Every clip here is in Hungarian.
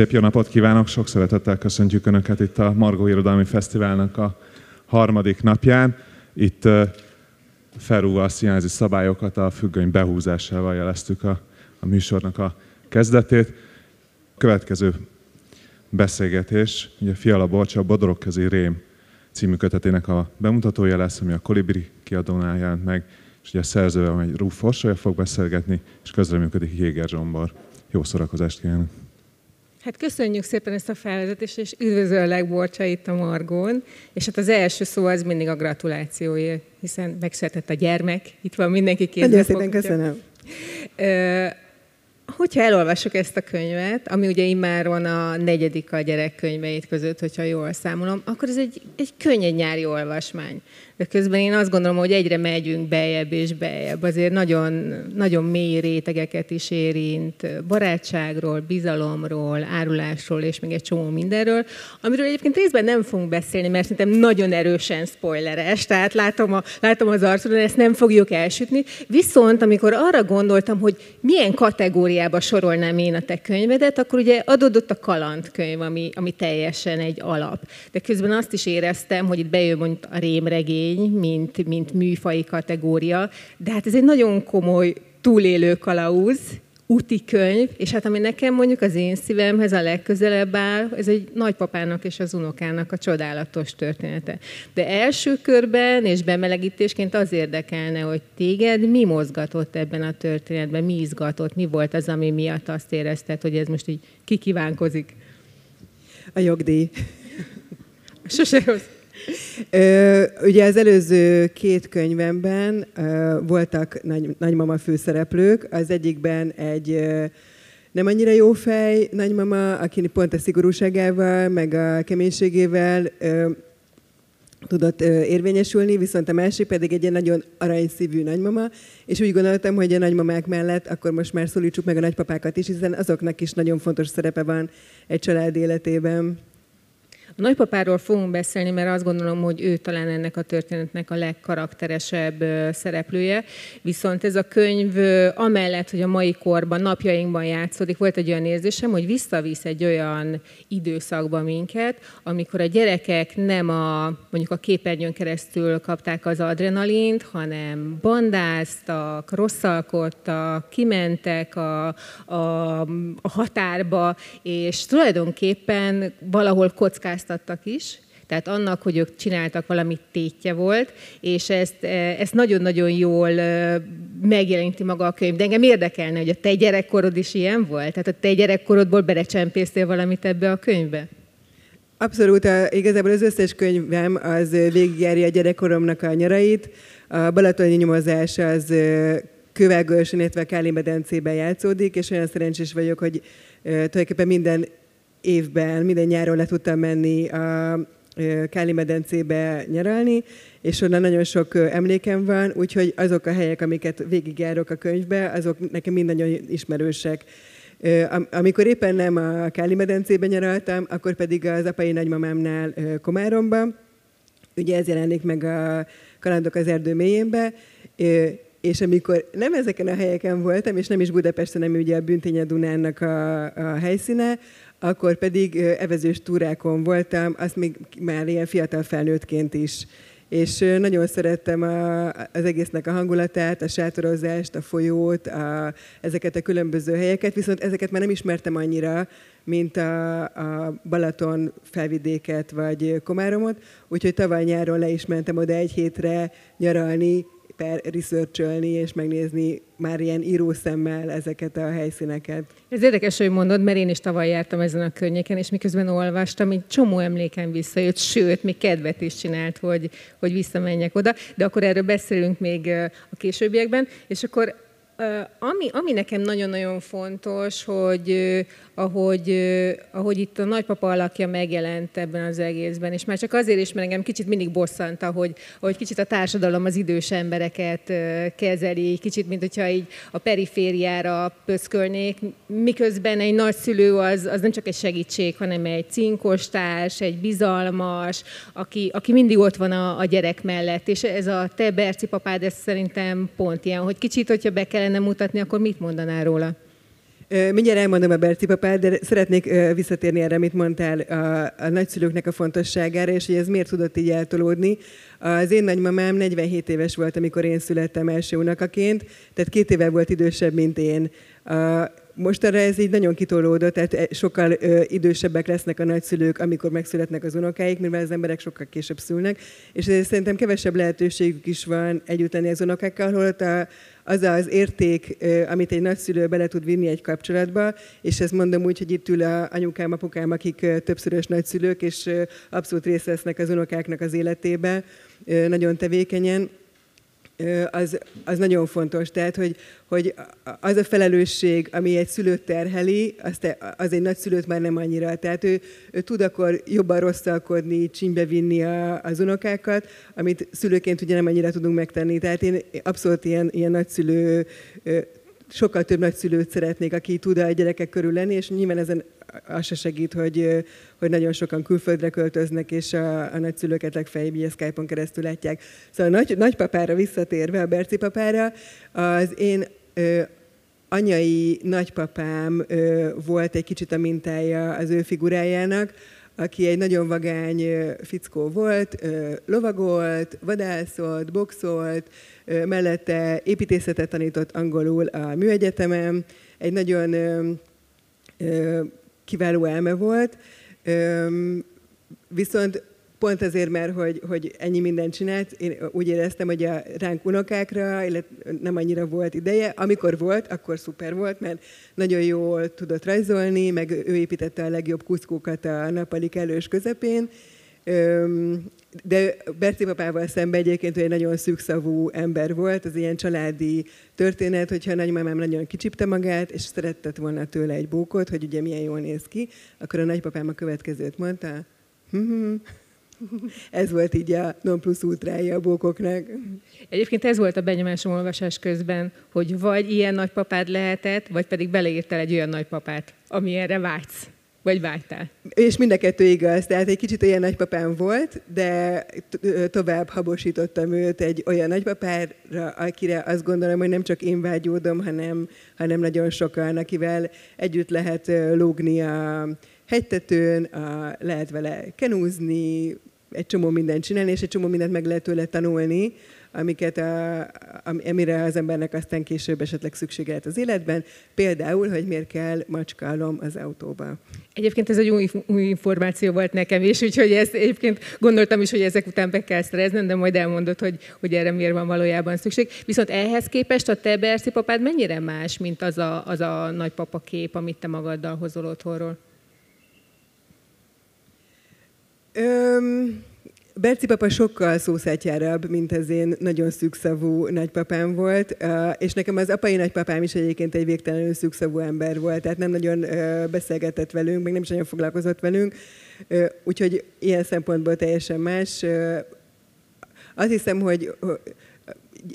Szép jó napot kívánok, sok szeretettel köszöntjük Önöket itt a Margó Irodalmi Fesztiválnak a harmadik napján. Itt felrúgva a színházi szabályokat a függöny behúzásával jeleztük a, a műsornak a kezdetét. Következő beszélgetés, ugye Fiala Borcsa, Bodorok közé Rém című kötetének a bemutatója lesz, ami a Kolibri kiadónál jelent meg, és ugye a szerzővel egy Rúf fog beszélgetni, és közreműködik Jéger Zsombor. Jó szórakozást kívánok! Hát köszönjük szépen ezt a felvezetést, és üdvözöllek Borcsa itt a Margón. És hát az első szó az mindig a gratulációja, hiszen megszületett a gyermek, itt van mindenki kézbe Nagyon szépen köszönöm. Hogyha elolvassuk ezt a könyvet, ami ugye immáron a negyedik a gyerekkönyveit között, hogyha jól számolom, akkor ez egy, egy könnyed nyári olvasmány de közben én azt gondolom, hogy egyre megyünk bejebb és bejebb. Azért nagyon, nagyon mély rétegeket is érint, barátságról, bizalomról, árulásról és még egy csomó mindenről, amiről egyébként részben nem fogunk beszélni, mert szerintem nagyon erősen spoileres, tehát látom, a, látom az arcodon, ezt nem fogjuk elsütni. Viszont amikor arra gondoltam, hogy milyen kategóriába sorolnám én a te könyvedet, akkor ugye adódott a kalandkönyv, ami, ami teljesen egy alap. De közben azt is éreztem, hogy itt bejön mondjuk a rémregény, regény, mint, mint műfai kategória, de hát ez egy nagyon komoly túlélő kalauz, úti könyv, és hát ami nekem mondjuk az én szívemhez a legközelebb áll, ez egy nagypapának és az unokának a csodálatos története. De első körben és bemelegítésként az érdekelne, hogy téged mi mozgatott ebben a történetben, mi izgatott, mi volt az, ami miatt azt érezted, hogy ez most így kikívánkozik? A jogdíj. Sose rossz. Ö, ugye az előző két könyvemben ö, voltak nagy, nagymama főszereplők. Az egyikben egy ö, nem annyira jó fej nagymama, aki pont a szigorúságával, meg a keménységével ö, tudott ö, érvényesülni, viszont a másik pedig egy ilyen nagyon aranyszívű nagymama, és úgy gondoltam, hogy a nagymamák mellett akkor most már szólítsuk meg a nagypapákat is, hiszen azoknak is nagyon fontos szerepe van egy család életében. A nagypapáról fogunk beszélni, mert azt gondolom, hogy ő talán ennek a történetnek a legkarakteresebb szereplője. Viszont ez a könyv amellett, hogy a mai korban, napjainkban játszódik, volt egy olyan érzésem, hogy visszavisz egy olyan időszakba minket, amikor a gyerekek nem a, mondjuk a képernyőn keresztül kapták az adrenalint, hanem bandáztak, rosszalkodtak, kimentek a, a, a határba, és tulajdonképpen valahol kockáztak változtattak is, tehát annak, hogy ők csináltak valamit tétje volt, és ezt, e, ezt nagyon-nagyon jól e, megjeleníti maga a könyv. De engem érdekelne, hogy a te gyerekkorod is ilyen volt? Tehát a te gyerekkorodból belecsempésztél valamit ebbe a könyvbe? Abszolút, a, igazából az összes könyvem az végigjárja a gyerekkoromnak a nyarait. A balatoni nyomozás az Kővágőrsön, illetve Kálimedencében játszódik, és olyan szerencsés vagyok, hogy tulajdonképpen minden évben minden nyáron le tudtam menni a Káli medencébe nyaralni, és onnan nagyon sok emlékem van, úgyhogy azok a helyek, amiket végigjárok a könyvbe, azok nekem mind nagyon ismerősek. Amikor éppen nem a Káli medencébe nyaraltam, akkor pedig az apai nagymamámnál Komáromba, ugye ez jelenik meg a Kalandok az erdő mélyénbe, és amikor nem ezeken a helyeken voltam, és nem is Budapesten, nem ugye a Bünténye Dunának a, a helyszíne, akkor pedig evezős túrákon voltam, azt még már ilyen fiatal felnőttként is. És nagyon szerettem a, az egésznek a hangulatát, a sátorozást, a folyót, a, ezeket a különböző helyeket, viszont ezeket már nem ismertem annyira, mint a, a Balaton felvidéket vagy Komáromot, úgyhogy tavaly nyáron le is mentem oda egy hétre nyaralni, per researcholni és megnézni már ilyen írószemmel ezeket a helyszíneket. Ez érdekes, hogy mondod, mert én is tavaly jártam ezen a környéken, és miközben olvastam, egy csomó emlékem visszajött, sőt, még kedvet is csinált, hogy, hogy visszamenjek oda, de akkor erről beszélünk még a későbbiekben, és akkor ami, ami nekem nagyon-nagyon fontos, hogy ahogy, ahogy itt a nagypapa alakja megjelent ebben az egészben, és már csak azért is, mert engem kicsit mindig bosszanta, hogy, hogy kicsit a társadalom az idős embereket kezeli, kicsit, mint hogyha így a perifériára pöszkölnék, miközben egy nagyszülő az, az nem csak egy segítség, hanem egy cinkostárs, egy bizalmas, aki, aki mindig ott van a, a gyerek mellett, és ez a te Berci papád, ez szerintem pont ilyen, hogy kicsit, hogyha be kellene mutatni, akkor mit mondanál róla? Mindjárt elmondom a Berci papát, de szeretnék visszatérni erre, amit mondtál a, a nagyszülőknek a fontosságára, és hogy ez miért tudott így eltolódni. Az én nagymamám 47 éves volt, amikor én születtem első unakaként, tehát két éve volt idősebb, mint én. Mostanra ez így nagyon kitolódott, tehát e, sokkal ö, idősebbek lesznek a nagyszülők, amikor megszületnek az unokáik, mivel az emberek sokkal később szülnek, és ezért szerintem kevesebb lehetőségük is van együtt lenni az unokákkal, holott a, az az érték, ö, amit egy nagyszülő bele tud vinni egy kapcsolatba, és ezt mondom úgy, hogy itt ül a anyukám, apukám, akik ö, többszörös nagyszülők, és ö, abszolút részt vesznek az unokáknak az életébe, ö, nagyon tevékenyen, az, az nagyon fontos. Tehát, hogy, hogy az a felelősség, ami egy szülőt terheli, az, te, az egy nagyszülőt már nem annyira. Tehát ő, ő tud akkor jobban rosszalkodni, csínybe vinni a, az unokákat, amit szülőként ugye nem annyira tudunk megtenni. Tehát én abszolút ilyen, ilyen nagyszülő sokkal több nagyszülőt szeretnék, aki tud a gyerekek körül lenni, és nyilván ezen az se segít, hogy, hogy nagyon sokan külföldre költöznek, és a, a nagyszülőket legfeljebb a Skype-on keresztül látják. Szóval a nagy, nagypapára visszatérve, a Berci papára, az én ö, anyai nagypapám ö, volt egy kicsit a mintája az ő figurájának, aki egy nagyon vagány fickó volt, lovagolt, vadászolt, boxolt, mellette építészetet tanított angolul a műegyetemen, egy nagyon kiváló elme volt, viszont pont azért, mert hogy, hogy ennyi mindent csinált, én úgy éreztem, hogy a ránk unokákra nem annyira volt ideje. Amikor volt, akkor szuper volt, mert nagyon jól tudott rajzolni, meg ő építette a legjobb kuszkókat a nappali elős közepén, de Berci papával szemben egyébként egy nagyon szűkszavú ember volt, az ilyen családi történet, hogyha a nagymamám nagyon kicsipte magát, és szeretett volna tőle egy bókot, hogy ugye milyen jól néz ki, akkor a nagypapám a következőt mondta, hm, ez volt így a non plus ultrája a bókoknak. Egyébként ez volt a benyomásom olvasás közben, hogy vagy ilyen nagypapád lehetett, vagy pedig beleírtál egy olyan nagypapát, ami erre vágysz. Vagy vágytál? És mind a kettő igaz. Tehát egy kicsit olyan nagypapám volt, de tovább habosítottam őt egy olyan nagypapára, akire azt gondolom, hogy nem csak én vágyódom, hanem, hanem nagyon sokan, akivel együtt lehet lógni a hegytetőn, a, lehet vele kenúzni, egy csomó mindent csinálni, és egy csomó mindent meg lehet tőle tanulni, amiket a, amire az embernek aztán később esetleg szüksége lehet az életben. Például, hogy miért kell macskalom az autóba. Egyébként ez egy új, új információ volt nekem is, úgyhogy ezt egyébként gondoltam is, hogy ezek után be kell szereznem, de majd elmondod, hogy, hogy erre miért van valójában szükség. Viszont ehhez képest a te Berci papád mennyire más, mint az a, az a nagypapa kép, amit te magaddal hozol otthonról? Öm, Berci papa sokkal szószátjárabb, mint az én nagyon szűkszavú nagypapám volt, és nekem az apai nagypapám is egyébként egy végtelenül szűkszavú ember volt, tehát nem nagyon beszélgetett velünk, meg nem is nagyon foglalkozott velünk, úgyhogy ilyen szempontból teljesen más. Azt hiszem, hogy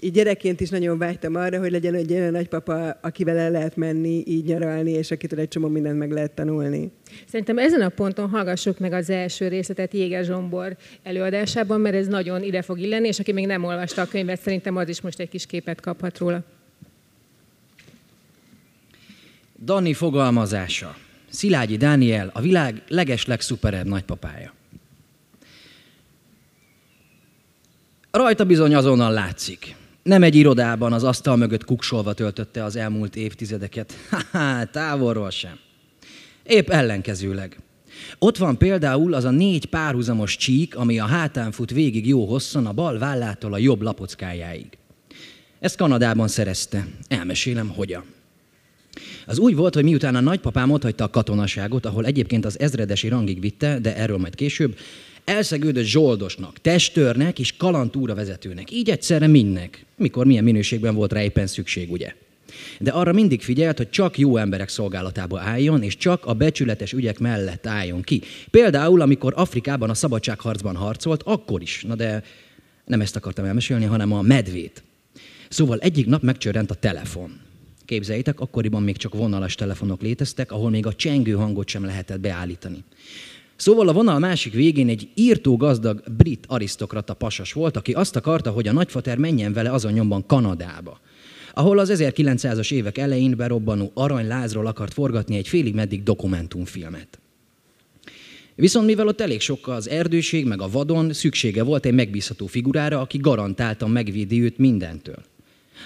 gyerekként is nagyon vágytam arra, hogy legyen egy olyan nagypapa, akivel el lehet menni, így nyaralni, és akitől egy csomó mindent meg lehet tanulni. Szerintem ezen a ponton hallgassuk meg az első részletet Jéger Zsombor előadásában, mert ez nagyon ide fog illeni, és aki még nem olvasta a könyvet, szerintem az is most egy kis képet kaphat róla. Dani fogalmazása. Szilágyi Dániel, a világ legeslegszuperebb nagypapája. Rajta bizony azonnal látszik. Nem egy irodában az asztal mögött kuksolva töltötte az elmúlt évtizedeket. Ha, távolról sem. Épp ellenkezőleg. Ott van például az a négy párhuzamos csík, ami a hátán fut végig jó hosszan a bal vállától a jobb lapockájáig. Ezt Kanadában szerezte. Elmesélem, hogyan. Az úgy volt, hogy miután a nagypapám otthagyta a katonaságot, ahol egyébként az ezredesi rangig vitte, de erről majd később, elszegődött zsoldosnak, testőrnek és kalantúra vezetőnek. Így egyszerre mindnek, mikor milyen minőségben volt rá éppen szükség, ugye? De arra mindig figyelt, hogy csak jó emberek szolgálatába álljon, és csak a becsületes ügyek mellett álljon ki. Például, amikor Afrikában a szabadságharcban harcolt, akkor is. Na de nem ezt akartam elmesélni, hanem a medvét. Szóval egyik nap megcsörrent a telefon. Képzeljétek, akkoriban még csak vonalas telefonok léteztek, ahol még a csengő hangot sem lehetett beállítani. Szóval a vonal másik végén egy írtó gazdag brit arisztokrata pasas volt, aki azt akarta, hogy a nagyfater menjen vele azon nyomban Kanadába. ahol az 1900-as évek elején berobbanó aranylázról akart forgatni egy félig meddig dokumentumfilmet. Viszont mivel ott elég sok az erdőség, meg a vadon, szüksége volt egy megbízható figurára, aki garantáltan megvédi őt mindentől.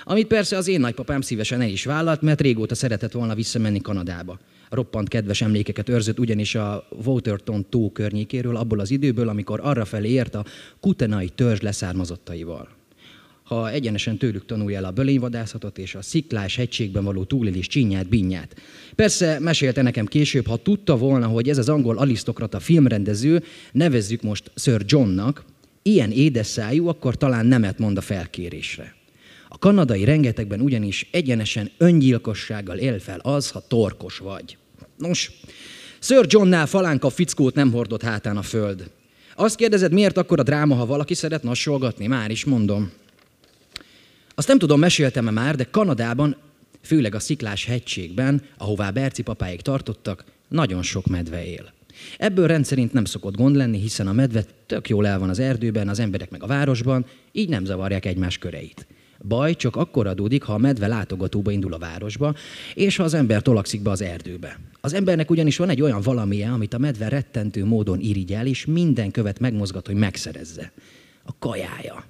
Amit persze az én nagypapám szívesen el is vállalt, mert régóta szeretett volna visszamenni Kanadába. Roppant kedves emlékeket őrzött ugyanis a Waterton tó környékéről, abból az időből, amikor arrafelé ért a kutenai törzs leszármazottaival ha egyenesen tőlük tanulja el a bölényvadászatot és a sziklás hegységben való túlélés csinyát, binyát. Persze mesélte nekem később, ha tudta volna, hogy ez az angol alisztokrata filmrendező, nevezzük most Sir Johnnak, ilyen édes szájú, akkor talán nemet mond a felkérésre. A kanadai rengetegben ugyanis egyenesen öngyilkossággal él fel az, ha torkos vagy. Nos, Sir Johnnál falánka fickót nem hordott hátán a föld. Azt kérdezed, miért akkor a dráma, ha valaki szeret nassolgatni? Már is mondom. Azt nem tudom, meséltem-e már, de Kanadában, főleg a Sziklás hegységben, ahová Berci papáig tartottak, nagyon sok medve él. Ebből rendszerint nem szokott gond lenni, hiszen a medve tök jól el van az erdőben, az emberek meg a városban, így nem zavarják egymás köreit. Baj csak akkor adódik, ha a medve látogatóba indul a városba, és ha az ember tolakszik be az erdőbe. Az embernek ugyanis van egy olyan valamije, amit a medve rettentő módon irigyel, és minden követ megmozgat, hogy megszerezze. A kajája.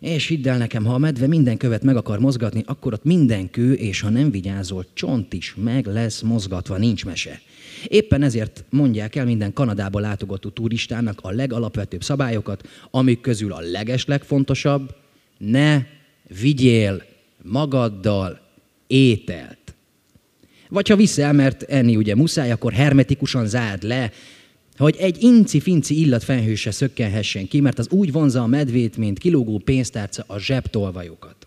És hidd el nekem, ha a medve minden követ meg akar mozgatni, akkor ott minden kő, és ha nem vigyázol, csont is meg lesz mozgatva, nincs mese. Éppen ezért mondják el minden Kanadába látogató turistának a legalapvetőbb szabályokat, amik közül a legeslegfontosabb, ne vigyél magaddal ételt. Vagy ha viszel, mert enni ugye muszáj, akkor hermetikusan zárd le, hogy egy inci-finci illatfenyhő se szökkenhessen ki, mert az úgy vonza a medvét, mint kilógó pénztárca a zsebtolvajokat.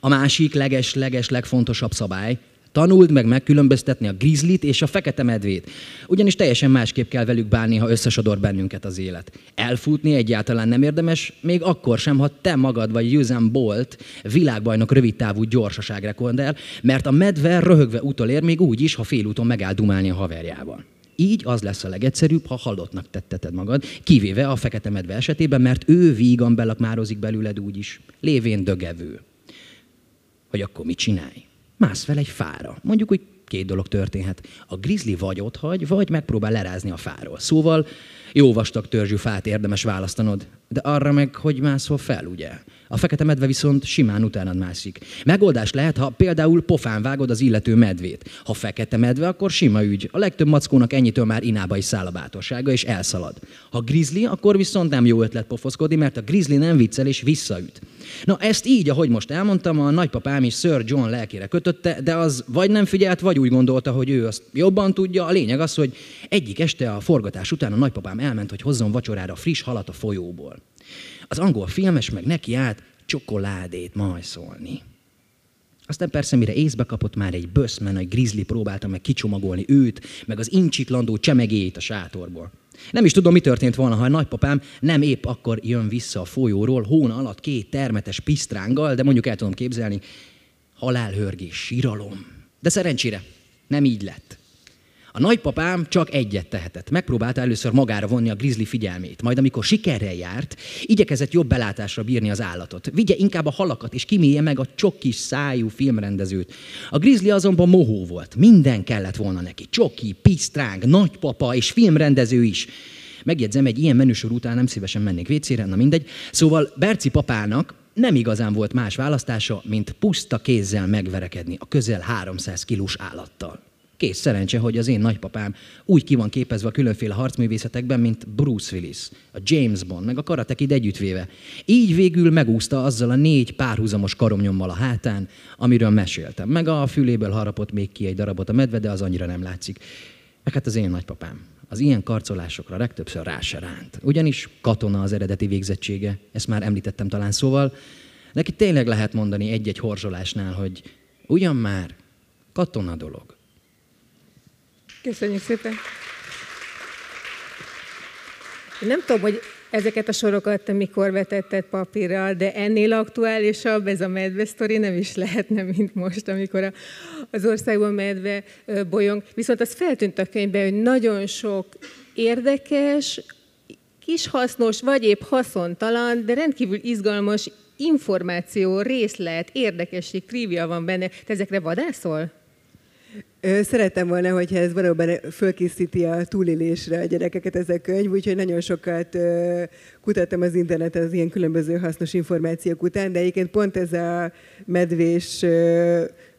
A másik leges-leges legfontosabb szabály, Tanuld meg megkülönböztetni a grizzlit és a fekete medvét. Ugyanis teljesen másképp kell velük bánni, ha összesodor bennünket az élet. Elfutni egyáltalán nem érdemes, még akkor sem, ha te magad vagy Usain Bolt világbajnok rövidtávú gyorsaságrekordel, mert a medve röhögve utolér még úgy is, ha félúton megáll dumálni a haverjával. Így az lesz a legegyszerűbb, ha halottnak tetteted magad, kivéve a fekete medve esetében, mert ő vígan belakmározik belőled úgyis, lévén dögevő. Hogy akkor mit csinálj? Mász fel egy fára. Mondjuk, hogy két dolog történhet. A grizzly vagy ott hagy, vagy megpróbál lerázni a fáról. Szóval jó vastag törzsű fát érdemes választanod. De arra meg, hogy mászol fel, ugye? A fekete medve viszont simán utánad mászik. Megoldás lehet, ha például pofán vágod az illető medvét. Ha fekete medve, akkor sima ügy. A legtöbb mackónak ennyitől már inába is száll a bátorsága, és elszalad. Ha grizzly, akkor viszont nem jó ötlet pofoszkodni, mert a grizzly nem viccel és visszaüt. Na ezt így, ahogy most elmondtam, a nagypapám is Sir John lelkére kötötte, de az vagy nem figyelt, vagy úgy gondolta, hogy ő azt jobban tudja. A lényeg az, hogy egyik este a forgatás után a nagypapám elment, hogy hozzon vacsorára friss halat a folyóból. Az angol filmes meg neki állt csokoládét majszolni. Aztán persze, mire észbe kapott már egy böszmen, egy grizzly próbálta meg kicsomagolni őt, meg az incsiklandó csemegét a sátorból. Nem is tudom, mi történt volna, ha a nagypapám nem épp akkor jön vissza a folyóról, hóna alatt két termetes pisztránggal, de mondjuk el tudom képzelni, halálhörgés, síralom. De szerencsére nem így lett. A nagypapám csak egyet tehetett. Megpróbálta először magára vonni a grizzly figyelmét, majd amikor sikerrel járt, igyekezett jobb belátásra bírni az állatot. Vigye inkább a halakat, és kimélje meg a csokis szájú filmrendezőt. A grizzly azonban mohó volt. Minden kellett volna neki. Csoki, pisztráng, nagypapa és filmrendező is. Megjegyzem, egy ilyen menüsor után nem szívesen mennék vécére, na mindegy. Szóval Berci papának nem igazán volt más választása, mint puszta kézzel megverekedni a közel 300 kilós állattal. Kész szerencse, hogy az én nagypapám úgy ki van képezve a különféle harcművészetekben, mint Bruce Willis, a James Bond, meg a Karate együttvéve. Így végül megúszta azzal a négy párhuzamos karomnyommal a hátán, amiről meséltem. Meg a füléből harapott még ki egy darabot a medve, de az annyira nem látszik. Meg hát az én nagypapám. Az ilyen karcolásokra legtöbbször rá se ránt. Ugyanis katona az eredeti végzettsége, ezt már említettem talán szóval. Neki tényleg lehet mondani egy-egy horzsolásnál, hogy ugyan már katona dolog. Köszönjük szépen. Nem tudom, hogy ezeket a sorokat te mikor vetetted papírral, de ennél aktuálisabb ez a medve sztori nem is lehetne, mint most, amikor az országban medve bolyong. Viszont az feltűnt a könyvben, hogy nagyon sok érdekes, kis hasznos, vagy épp haszontalan, de rendkívül izgalmas információ, részlet, érdekesség, trivia van benne. Te ezekre vadászol? Szerettem volna, hogyha ez valóban fölkészíti a túlélésre a gyerekeket ez a könyv, úgyhogy nagyon sokat kutattam az interneten az ilyen különböző hasznos információk után, de egyébként pont ez a medvés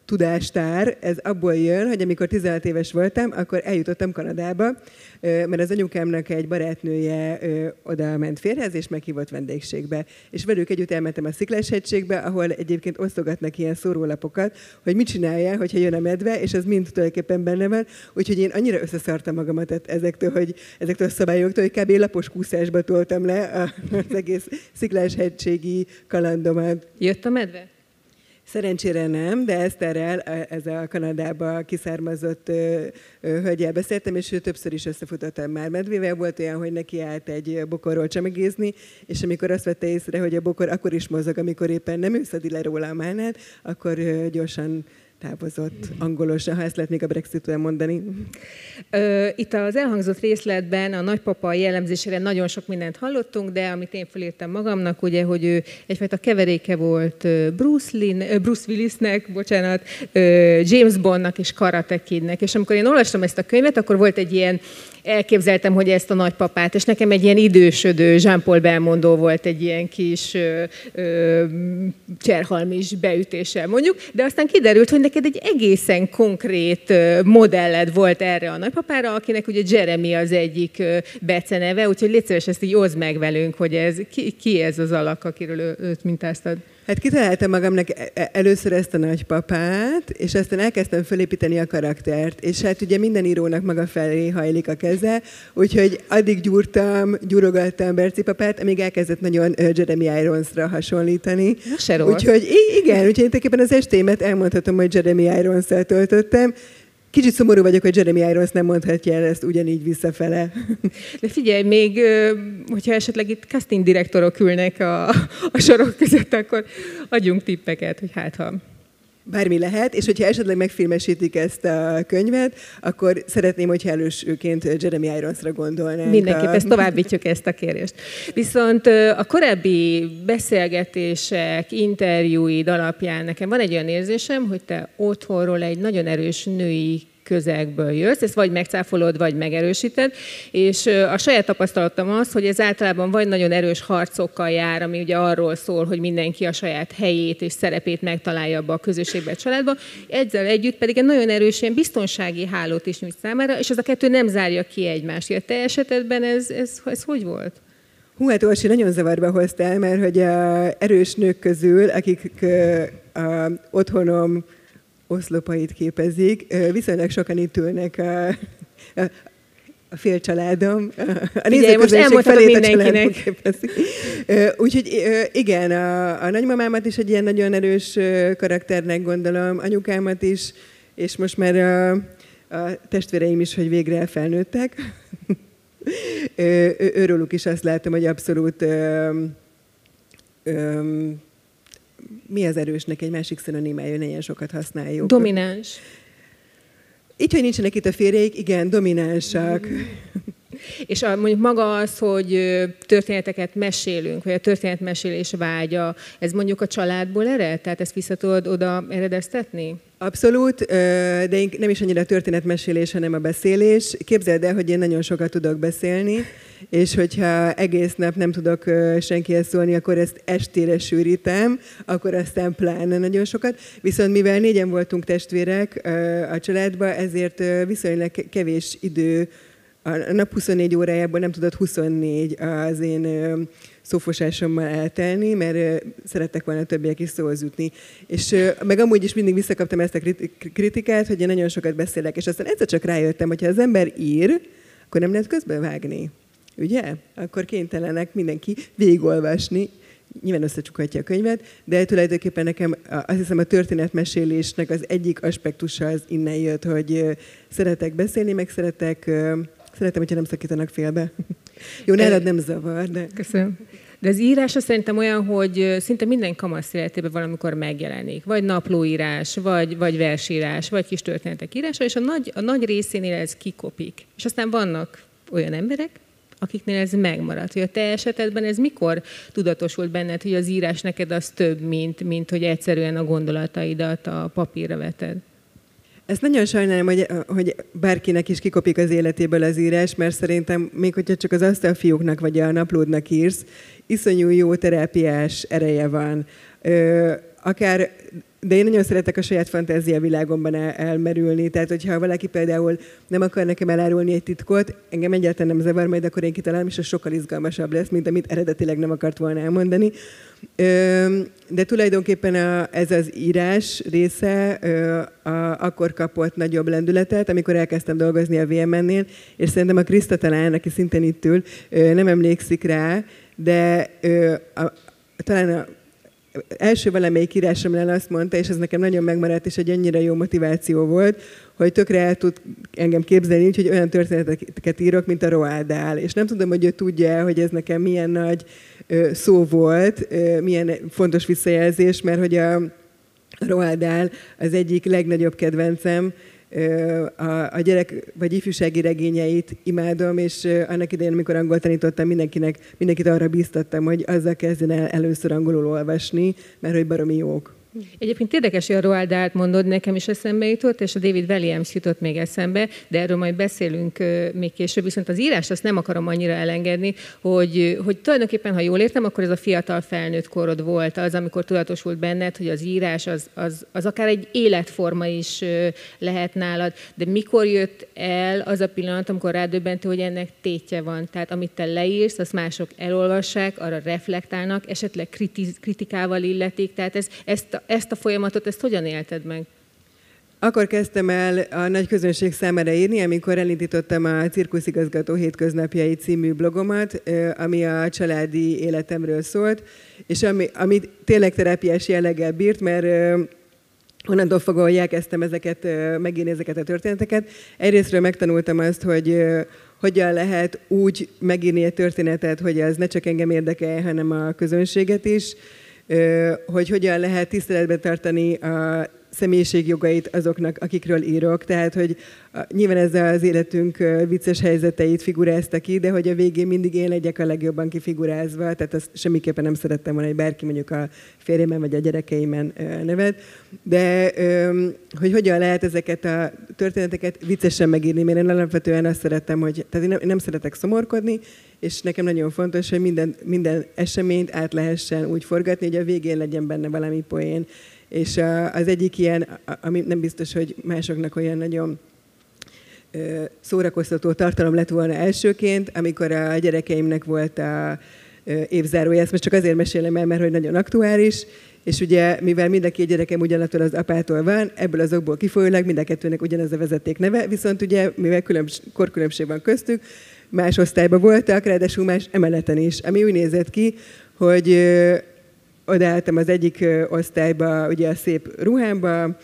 tudástár, ez abból jön, hogy amikor 16 éves voltam, akkor eljutottam Kanadába, mert az anyukámnak egy barátnője oda ment férhez, és meghívott vendégségbe. És velük együtt elmentem a Sziklás-hegységbe, ahol egyébként osztogatnak ilyen szórólapokat, hogy mit csinálja, hogyha jön a medve, és az mind tulajdonképpen benne van. Úgyhogy én annyira összeszartam magamat ezektől, hogy ezektől a szabályoktól, hogy kb. lapos kúszásba toltam le az egész Sziklás-hegységi kalandomat. Jött a medve? Szerencsére nem, de Eszterrel, ez a Kanadába kiszármazott hölgyel beszéltem, és ő többször is összefutottam már medvével. Volt olyan, hogy neki állt egy bokorról csemegézni, és amikor azt vette észre, hogy a bokor akkor is mozog, amikor éppen nem ő szedi le róla a mánát, akkor gyorsan távozott angolosan, ha ezt lehetnék a brexit mondani. Itt az elhangzott részletben a nagypapa jellemzésére nagyon sok mindent hallottunk, de amit én felírtam magamnak, ugye, hogy ő egyfajta keveréke volt Bruce, Lin, Bruce Willisnek, bocsánat, James Bondnak és Karate Kidnek. És amikor én olvastam ezt a könyvet, akkor volt egy ilyen elképzeltem, hogy ezt a nagypapát, és nekem egy ilyen idősödő Jean-Paul Belmondó volt egy ilyen kis ö, ö, cserhalmis beütéssel mondjuk, de aztán kiderült, hogy neked egy egészen konkrét modelled volt erre a nagypapára, akinek ugye Jeremy az egyik beceneve, úgyhogy légy szíves, ezt így oszd meg velünk, hogy ez, ki, ki ez az alak, akiről őt mintáztad. Hát kitaláltam magamnak e-, e-, először ezt a nagypapát, és aztán elkezdtem felépíteni a karaktert. És hát ugye minden írónak maga felé hajlik a keze, úgyhogy addig gyúrtam, gyúrogattam Berci papát, amíg elkezdett nagyon Jeremy Ironsra hasonlítani. Na se rossz. Úgyhogy igen, úgyhogy én tulajdonképpen az estémet elmondhatom, hogy Jeremy Irons-szel töltöttem, Kicsit szomorú vagyok, hogy Jeremy Irons nem mondhatja el ezt ugyanígy visszafele. De figyelj, még hogyha esetleg itt casting direktorok ülnek a, a sorok között, akkor adjunk tippeket, hogy hát ha bármi lehet, és hogyha esetleg megfilmesítik ezt a könyvet, akkor szeretném, hogyha elősőként Jeremy Ironsra gondolnánk. Mindenképp, a... ezt továbbítjuk ezt a kérést. Viszont a korábbi beszélgetések, interjúid alapján nekem van egy olyan érzésem, hogy te otthonról egy nagyon erős női közegből jössz, ezt vagy megcáfolod, vagy megerősíted, és a saját tapasztalatom az, hogy ez általában vagy nagyon erős harcokkal jár, ami ugye arról szól, hogy mindenki a saját helyét és szerepét megtalálja abba a közösségbe, a családba, ezzel együtt pedig egy nagyon erős ilyen biztonsági hálót is nyújt számára, és ez a kettő nem zárja ki egymást. A te esetedben ez, ez, ez hogy volt? Hú, hát Orsi nagyon zavarba hoztál, mert hogy a erős nők közül, akik a otthonom oszlopait képezik. Viszonylag sokan itt ülnek a, a, a fél családom. A Ugye, most elmondhatom mindenkinek. Úgyhogy igen, a, a nagymamámat is egy ilyen nagyon erős karakternek gondolom, anyukámat is, és most már a, a testvéreim is, hogy végre felnőttek. Őróluk is azt látom, hogy abszolút mi az erősnek egy másik szinonimája, ilyen sokat használjuk. Domináns. Így, hogy nincsenek itt a férjeik, igen, dominánsak. És a, mondjuk maga az, hogy történeteket mesélünk, vagy a történetmesélés vágya, ez mondjuk a családból ered? Tehát ezt vissza tudod oda eredeztetni? Abszolút, de nem is annyira történetmesélés, hanem a beszélés. Képzeld el, hogy én nagyon sokat tudok beszélni, és hogyha egész nap nem tudok senkihez szólni, akkor ezt estére sűrítem, akkor aztán pláne nagyon sokat. Viszont mivel négyen voltunk testvérek a családban, ezért viszonylag kevés idő a nap 24 órájából nem tudott 24 az én szófosásommal eltelni, mert szerettek volna többiek is szóhoz jutni. És meg amúgy is mindig visszakaptam ezt a kritikát, hogy én nagyon sokat beszélek, és aztán egyszer csak rájöttem, hogy ha az ember ír, akkor nem lehet közbevágni. Ugye? Akkor kénytelenek mindenki végigolvasni, nyilván összecsukhatja a könyvet, de tulajdonképpen nekem azt hiszem a történetmesélésnek az egyik aspektusa az innen jött, hogy szeretek beszélni, meg szeretek Szeretem, hogyha nem szakítanak félbe. Jó, nálad nem zavar, de... Köszönöm. De az írás azt szerintem olyan, hogy szinte minden kamasz életében valamikor megjelenik. Vagy naplóírás, vagy, vagy versírás, vagy kis történetek írása, és a nagy, a nagy részénél ez kikopik. És aztán vannak olyan emberek, akiknél ez megmaradt. Hogy a te esetedben ez mikor tudatosult benned, hogy az írás neked az több, mint, mint hogy egyszerűen a gondolataidat a papírra veted? Ezt nagyon sajnálom, hogy, hogy bárkinek is kikopik az életéből az írás, mert szerintem még hogyha csak az asztalfiúknak vagy a naplódnak írsz, iszonyú jó terápiás ereje van. Ö, akár de én nagyon szeretek a saját fantázia világomban el, elmerülni. Tehát, hogyha valaki például nem akar nekem elárulni egy titkot, engem egyáltalán nem zavar, majd akkor én kitalálom, és az sokkal izgalmasabb lesz, mint amit eredetileg nem akart volna elmondani. De tulajdonképpen ez az írás része akkor kapott nagyobb lendületet, amikor elkezdtem dolgozni a VMN-nél, és szerintem a Kriszta talán, aki szintén itt ül, nem emlékszik rá, de a, talán a első valamelyik írásomnál azt mondta, és ez nekem nagyon megmaradt, és egy ennyire jó motiváció volt, hogy tökre el tud engem képzelni, hogy olyan történeteket írok, mint a Roald Dahl. És nem tudom, hogy ő tudja, hogy ez nekem milyen nagy szó volt, milyen fontos visszajelzés, mert hogy a Roald Dahl az egyik legnagyobb kedvencem, a, a gyerek vagy ifjúsági regényeit imádom, és annak idején, amikor angol tanítottam, mindenkinek, mindenkit arra bíztattam, hogy azzal kezdjen el először angolul olvasni, mert hogy baromi jók. Egyébként érdekes, hogy a Roald Dahl mondod, nekem is eszembe jutott, és a David Williams jutott még eszembe, de erről majd beszélünk még később, viszont az írás azt nem akarom annyira elengedni, hogy, hogy tulajdonképpen, ha jól értem, akkor ez a fiatal felnőtt korod volt az, amikor tudatosult benned, hogy az írás az, az, az akár egy életforma is lehet nálad, de mikor jött el az a pillanat, amikor rádöbbentő, hogy ennek tétje van, tehát amit te leírsz, azt mások elolvassák, arra reflektálnak, esetleg kritikával illetik, tehát ez, ezt ezt a folyamatot, ezt hogyan élted meg? Akkor kezdtem el a nagy közönség számára írni, amikor elindítottam a Cirkuszigazgató Hétköznapjai című blogomat, ami a családi életemről szólt, és ami, ami tényleg terápiás jelleggel bírt, mert onnantól fogva, hogy elkezdtem ezeket, megírni ezeket a történeteket. Egyrésztről megtanultam azt, hogy hogyan lehet úgy megírni egy történetet, hogy az ne csak engem érdekel, hanem a közönséget is, hogy hogyan lehet tiszteletben tartani a személyiségjogait azoknak, akikről írok. Tehát, hogy nyilván ez az életünk vicces helyzeteit figurázta ki, de hogy a végén mindig én legyek a legjobban kifigurázva, tehát azt semmiképpen nem szerettem volna, hogy bárki mondjuk a férjemen vagy a gyerekeimen nevet. De hogy hogyan lehet ezeket a történeteket viccesen megírni, mert én alapvetően azt szerettem, hogy tehát én nem, nem szeretek szomorkodni, és nekem nagyon fontos, hogy minden, minden eseményt át lehessen úgy forgatni, hogy a végén legyen benne valami poén. És az egyik ilyen, ami nem biztos, hogy másoknak olyan nagyon szórakoztató tartalom lett volna elsőként, amikor a gyerekeimnek volt a évzárója. Ezt most csak azért mesélem el, mert hogy nagyon aktuális, és ugye, mivel mind a két gyerekem ugyanattól az apától van, ebből az okból kifolyólag mind a kettőnek ugyanaz a vezeték neve, viszont ugye, mivel különbs, korkülönbség van köztük, más osztályban voltak, ráadásul más emeleten is, ami úgy nézett ki, hogy odaálltam az egyik osztályba, ugye a szép ruhámba,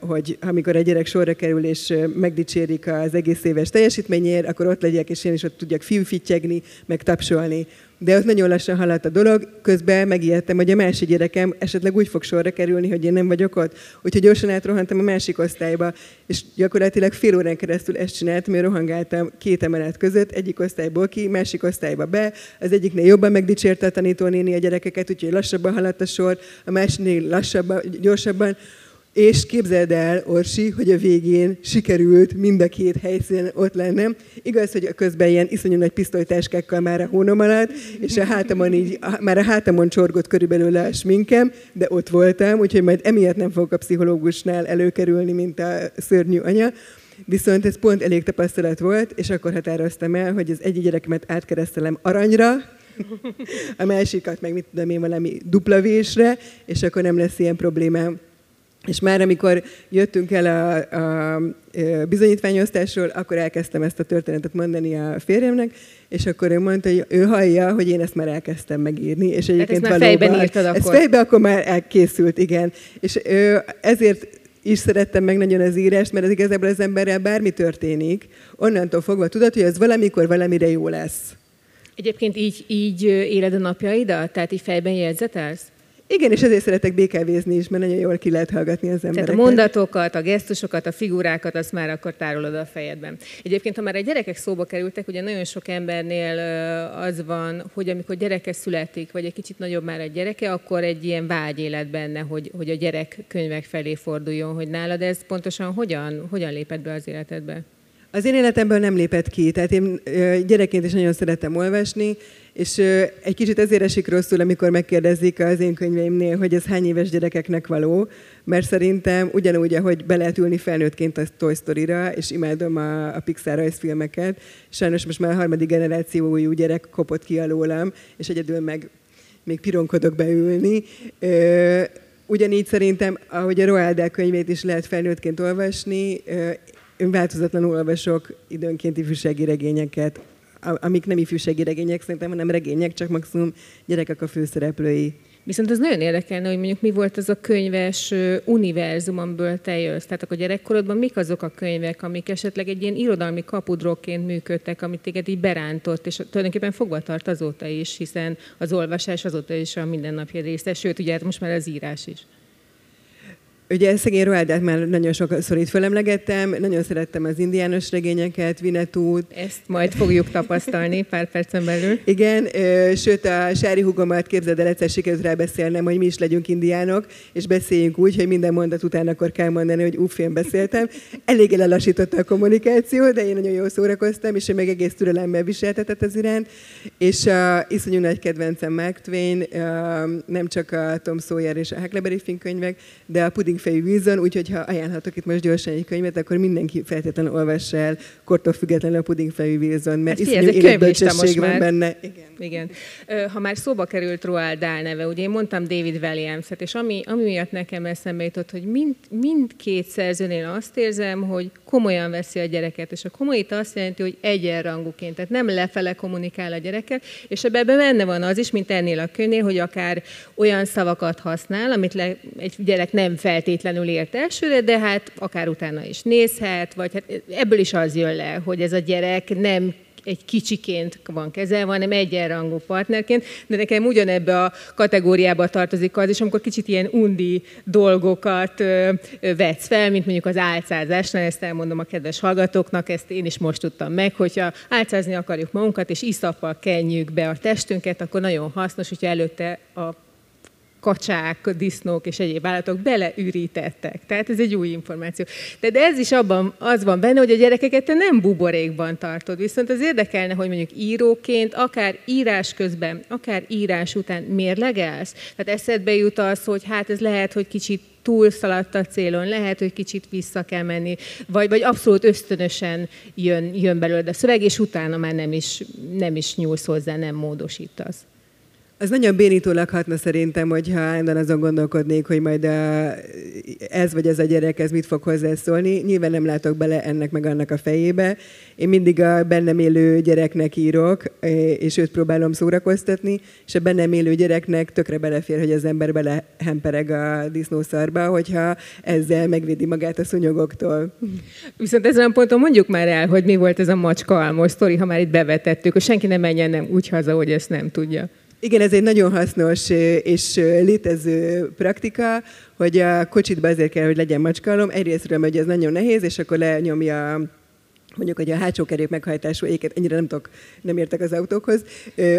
hogy amikor egy gyerek sorra kerül és megdicsérik az egész éves teljesítményért, akkor ott legyek, és én is ott tudjak fiúfittyegni, meg tapsolni. De ott nagyon lassan haladt a dolog, közben megijedtem, hogy a másik gyerekem esetleg úgy fog sorra kerülni, hogy én nem vagyok ott. Úgyhogy gyorsan átrohantam a másik osztályba, és gyakorlatilag fél órán keresztül ezt csináltam, hogy rohangáltam két emelet között, egyik osztályból ki, másik osztályba be. Az egyiknél jobban megdicsérte a tanítónéni a gyerekeket, úgyhogy lassabban haladt a sor, a másiknél lassabban, gyorsabban. És képzeld el, Orsi, hogy a végén sikerült mind a két helyszínen ott lennem. Igaz, hogy közben ilyen iszonyú nagy pisztolytáskákkal már a hónom alatt, és a hátamon így, már a hátamon csorgott körülbelül a sminkem, de ott voltam, úgyhogy majd emiatt nem fogok a pszichológusnál előkerülni, mint a szörnyű anya. Viszont ez pont elég tapasztalat volt, és akkor határoztam el, hogy az egyik gyerekemet átkeresztelem aranyra, a másikat meg mit tudom én valami dupla vésre, és akkor nem lesz ilyen problémám. És már amikor jöttünk el a, a, bizonyítványosztásról, akkor elkezdtem ezt a történetet mondani a férjemnek, és akkor ő mondta, hogy ő hallja, hogy én ezt már elkezdtem megírni. És egyébként ezt már valóban, fejben írtad akkor? Ez fejben akkor már elkészült, igen. És ő, ezért is szerettem meg nagyon az írást, mert ez igazából az emberrel bármi történik, onnantól fogva tudod, hogy ez valamikor valamire jó lesz. Egyébként így, így éled a napjaidat? Tehát így fejben jegyzetelsz? Igen, és ezért szeretek békávézni is, mert nagyon jól ki lehet hallgatni az embereket. Tehát a mondatokat, a gesztusokat, a figurákat, azt már akkor tárolod a fejedben. Egyébként, ha már a gyerekek szóba kerültek, ugye nagyon sok embernél az van, hogy amikor gyereke születik, vagy egy kicsit nagyobb már a gyereke, akkor egy ilyen vágy élet benne, hogy, hogy a gyerek könyvek felé forduljon, hogy nálad ez pontosan hogyan, hogyan lépett be az életedbe? Az én életemből nem lépett ki, tehát én gyerekként is nagyon szerettem olvasni, és egy kicsit ezért esik rosszul, amikor megkérdezik az én könyveimnél, hogy ez hány éves gyerekeknek való, mert szerintem ugyanúgy, ahogy be lehet ülni felnőttként a Toy Story-ra, és imádom a, a Pixar rajzfilmeket, sajnos most már a harmadik generációjú gyerek kopott ki alólam, és egyedül meg még pironkodok beülni. Ugyanígy szerintem, ahogy a Roald könyvét is lehet felnőttként olvasni, én változatlanul olvasok időnként ifjúsági regényeket, amik nem ifjúsági regények szerintem, hanem regények, csak maximum gyerekek a főszereplői. Viszont az nagyon érdekelne, hogy mondjuk mi volt az a könyves univerzum, amiből te jössz. Tehát akkor gyerekkorodban mik azok a könyvek, amik esetleg egy ilyen irodalmi kapudróként működtek, amit téged így berántott, és tulajdonképpen fogva tart azóta is, hiszen az olvasás azóta is a mindennapi része, sőt, ugye hát most már az írás is. Ugye szegény Roaldát már nagyon sokszor itt fölemlegettem, nagyon szerettem az indiános regényeket, Vinetút. Ezt majd fogjuk tapasztalni pár percen belül. Igen, sőt a Sári hugomat képzeld el, egyszer sikerült rá beszélnem, hogy mi is legyünk indiánok, és beszéljünk úgy, hogy minden mondat után akkor kell mondani, hogy uff, én beszéltem. Elég lelassította a kommunikáció, de én nagyon jól szórakoztam, és ő meg egész türelemmel viseltetett az iránt. És a iszonyú nagy kedvencem Mark Twain, nem csak a Tom Sawyer és a Huckleberry Finn könyvek, de a Pudding fejű vízon, úgyhogy ha ajánlhatok itt most gyorsan egy könyvet, akkor mindenki feltétlenül olvassa el kortól függetlenül a pudingfejű vízon, mert hát, iszonyú életbölcsesség van benne. Igen. Igen. Ha már szóba került Roald Dahl neve, ugye én mondtam David Williams-et, és ami, ami miatt nekem eszembe jutott, hogy mind, mindkét szerzőnél azt érzem, hogy komolyan veszi a gyereket, és a komoly itt azt jelenti, hogy egyenrangúként, tehát nem lefele kommunikál a gyereket, és ebben benne van az is, mint ennél a könyvnél, hogy akár olyan szavakat használ, amit le, egy gyerek nem feltétlenül ért elsőre, de hát akár utána is nézhet, vagy hát ebből is az jön le, hogy ez a gyerek nem egy kicsiként van kezelve, hanem egyenrangú partnerként, de nekem ugyanebbe a kategóriába tartozik az is, amikor kicsit ilyen undi dolgokat vetsz fel, mint mondjuk az álcázásnál, ezt elmondom a kedves hallgatóknak, ezt én is most tudtam meg, hogyha álcázni akarjuk magunkat, és iszappal kenjük be a testünket, akkor nagyon hasznos, hogyha előtte a kacsák, disznók és egyéb állatok beleürítettek. Tehát ez egy új információ. De, de ez is abban az van benne, hogy a gyerekeket te nem buborékban tartod. Viszont az érdekelne, hogy mondjuk íróként, akár írás közben, akár írás után mérlegelsz. Tehát eszedbe jut az, hogy hát ez lehet, hogy kicsit túlszaladt a célon, lehet, hogy kicsit vissza kell menni, vagy, vagy abszolút ösztönösen jön, jön belőle a szöveg, és utána már nem is, nem is nyúlsz hozzá, nem módosítasz. Az nagyon bénítólag hatna szerintem, hogyha állandóan azon gondolkodnék, hogy majd a, ez vagy ez a gyerek, ez mit fog hozzászólni. Nyilván nem látok bele ennek meg annak a fejébe. Én mindig a bennem élő gyereknek írok, és őt próbálom szórakoztatni, és a bennem élő gyereknek tökre belefér, hogy az ember belehempereg a disznószarba, hogyha ezzel megvédi magát a szúnyogoktól. Viszont ezen a ponton mondjuk már el, hogy mi volt ez a macska almos sztori, ha már itt bevetettük, hogy senki nem menjen nem úgy haza, hogy ezt nem tudja. Igen, ez egy nagyon hasznos és létező praktika, hogy a kocsitba azért kell, hogy legyen macskalom. Egyrésztről, hogy ez nagyon nehéz, és akkor lenyomja mondjuk, hogy a hátsó kerék meghajtású éket, ennyire nem tudok, nem értek az autókhoz,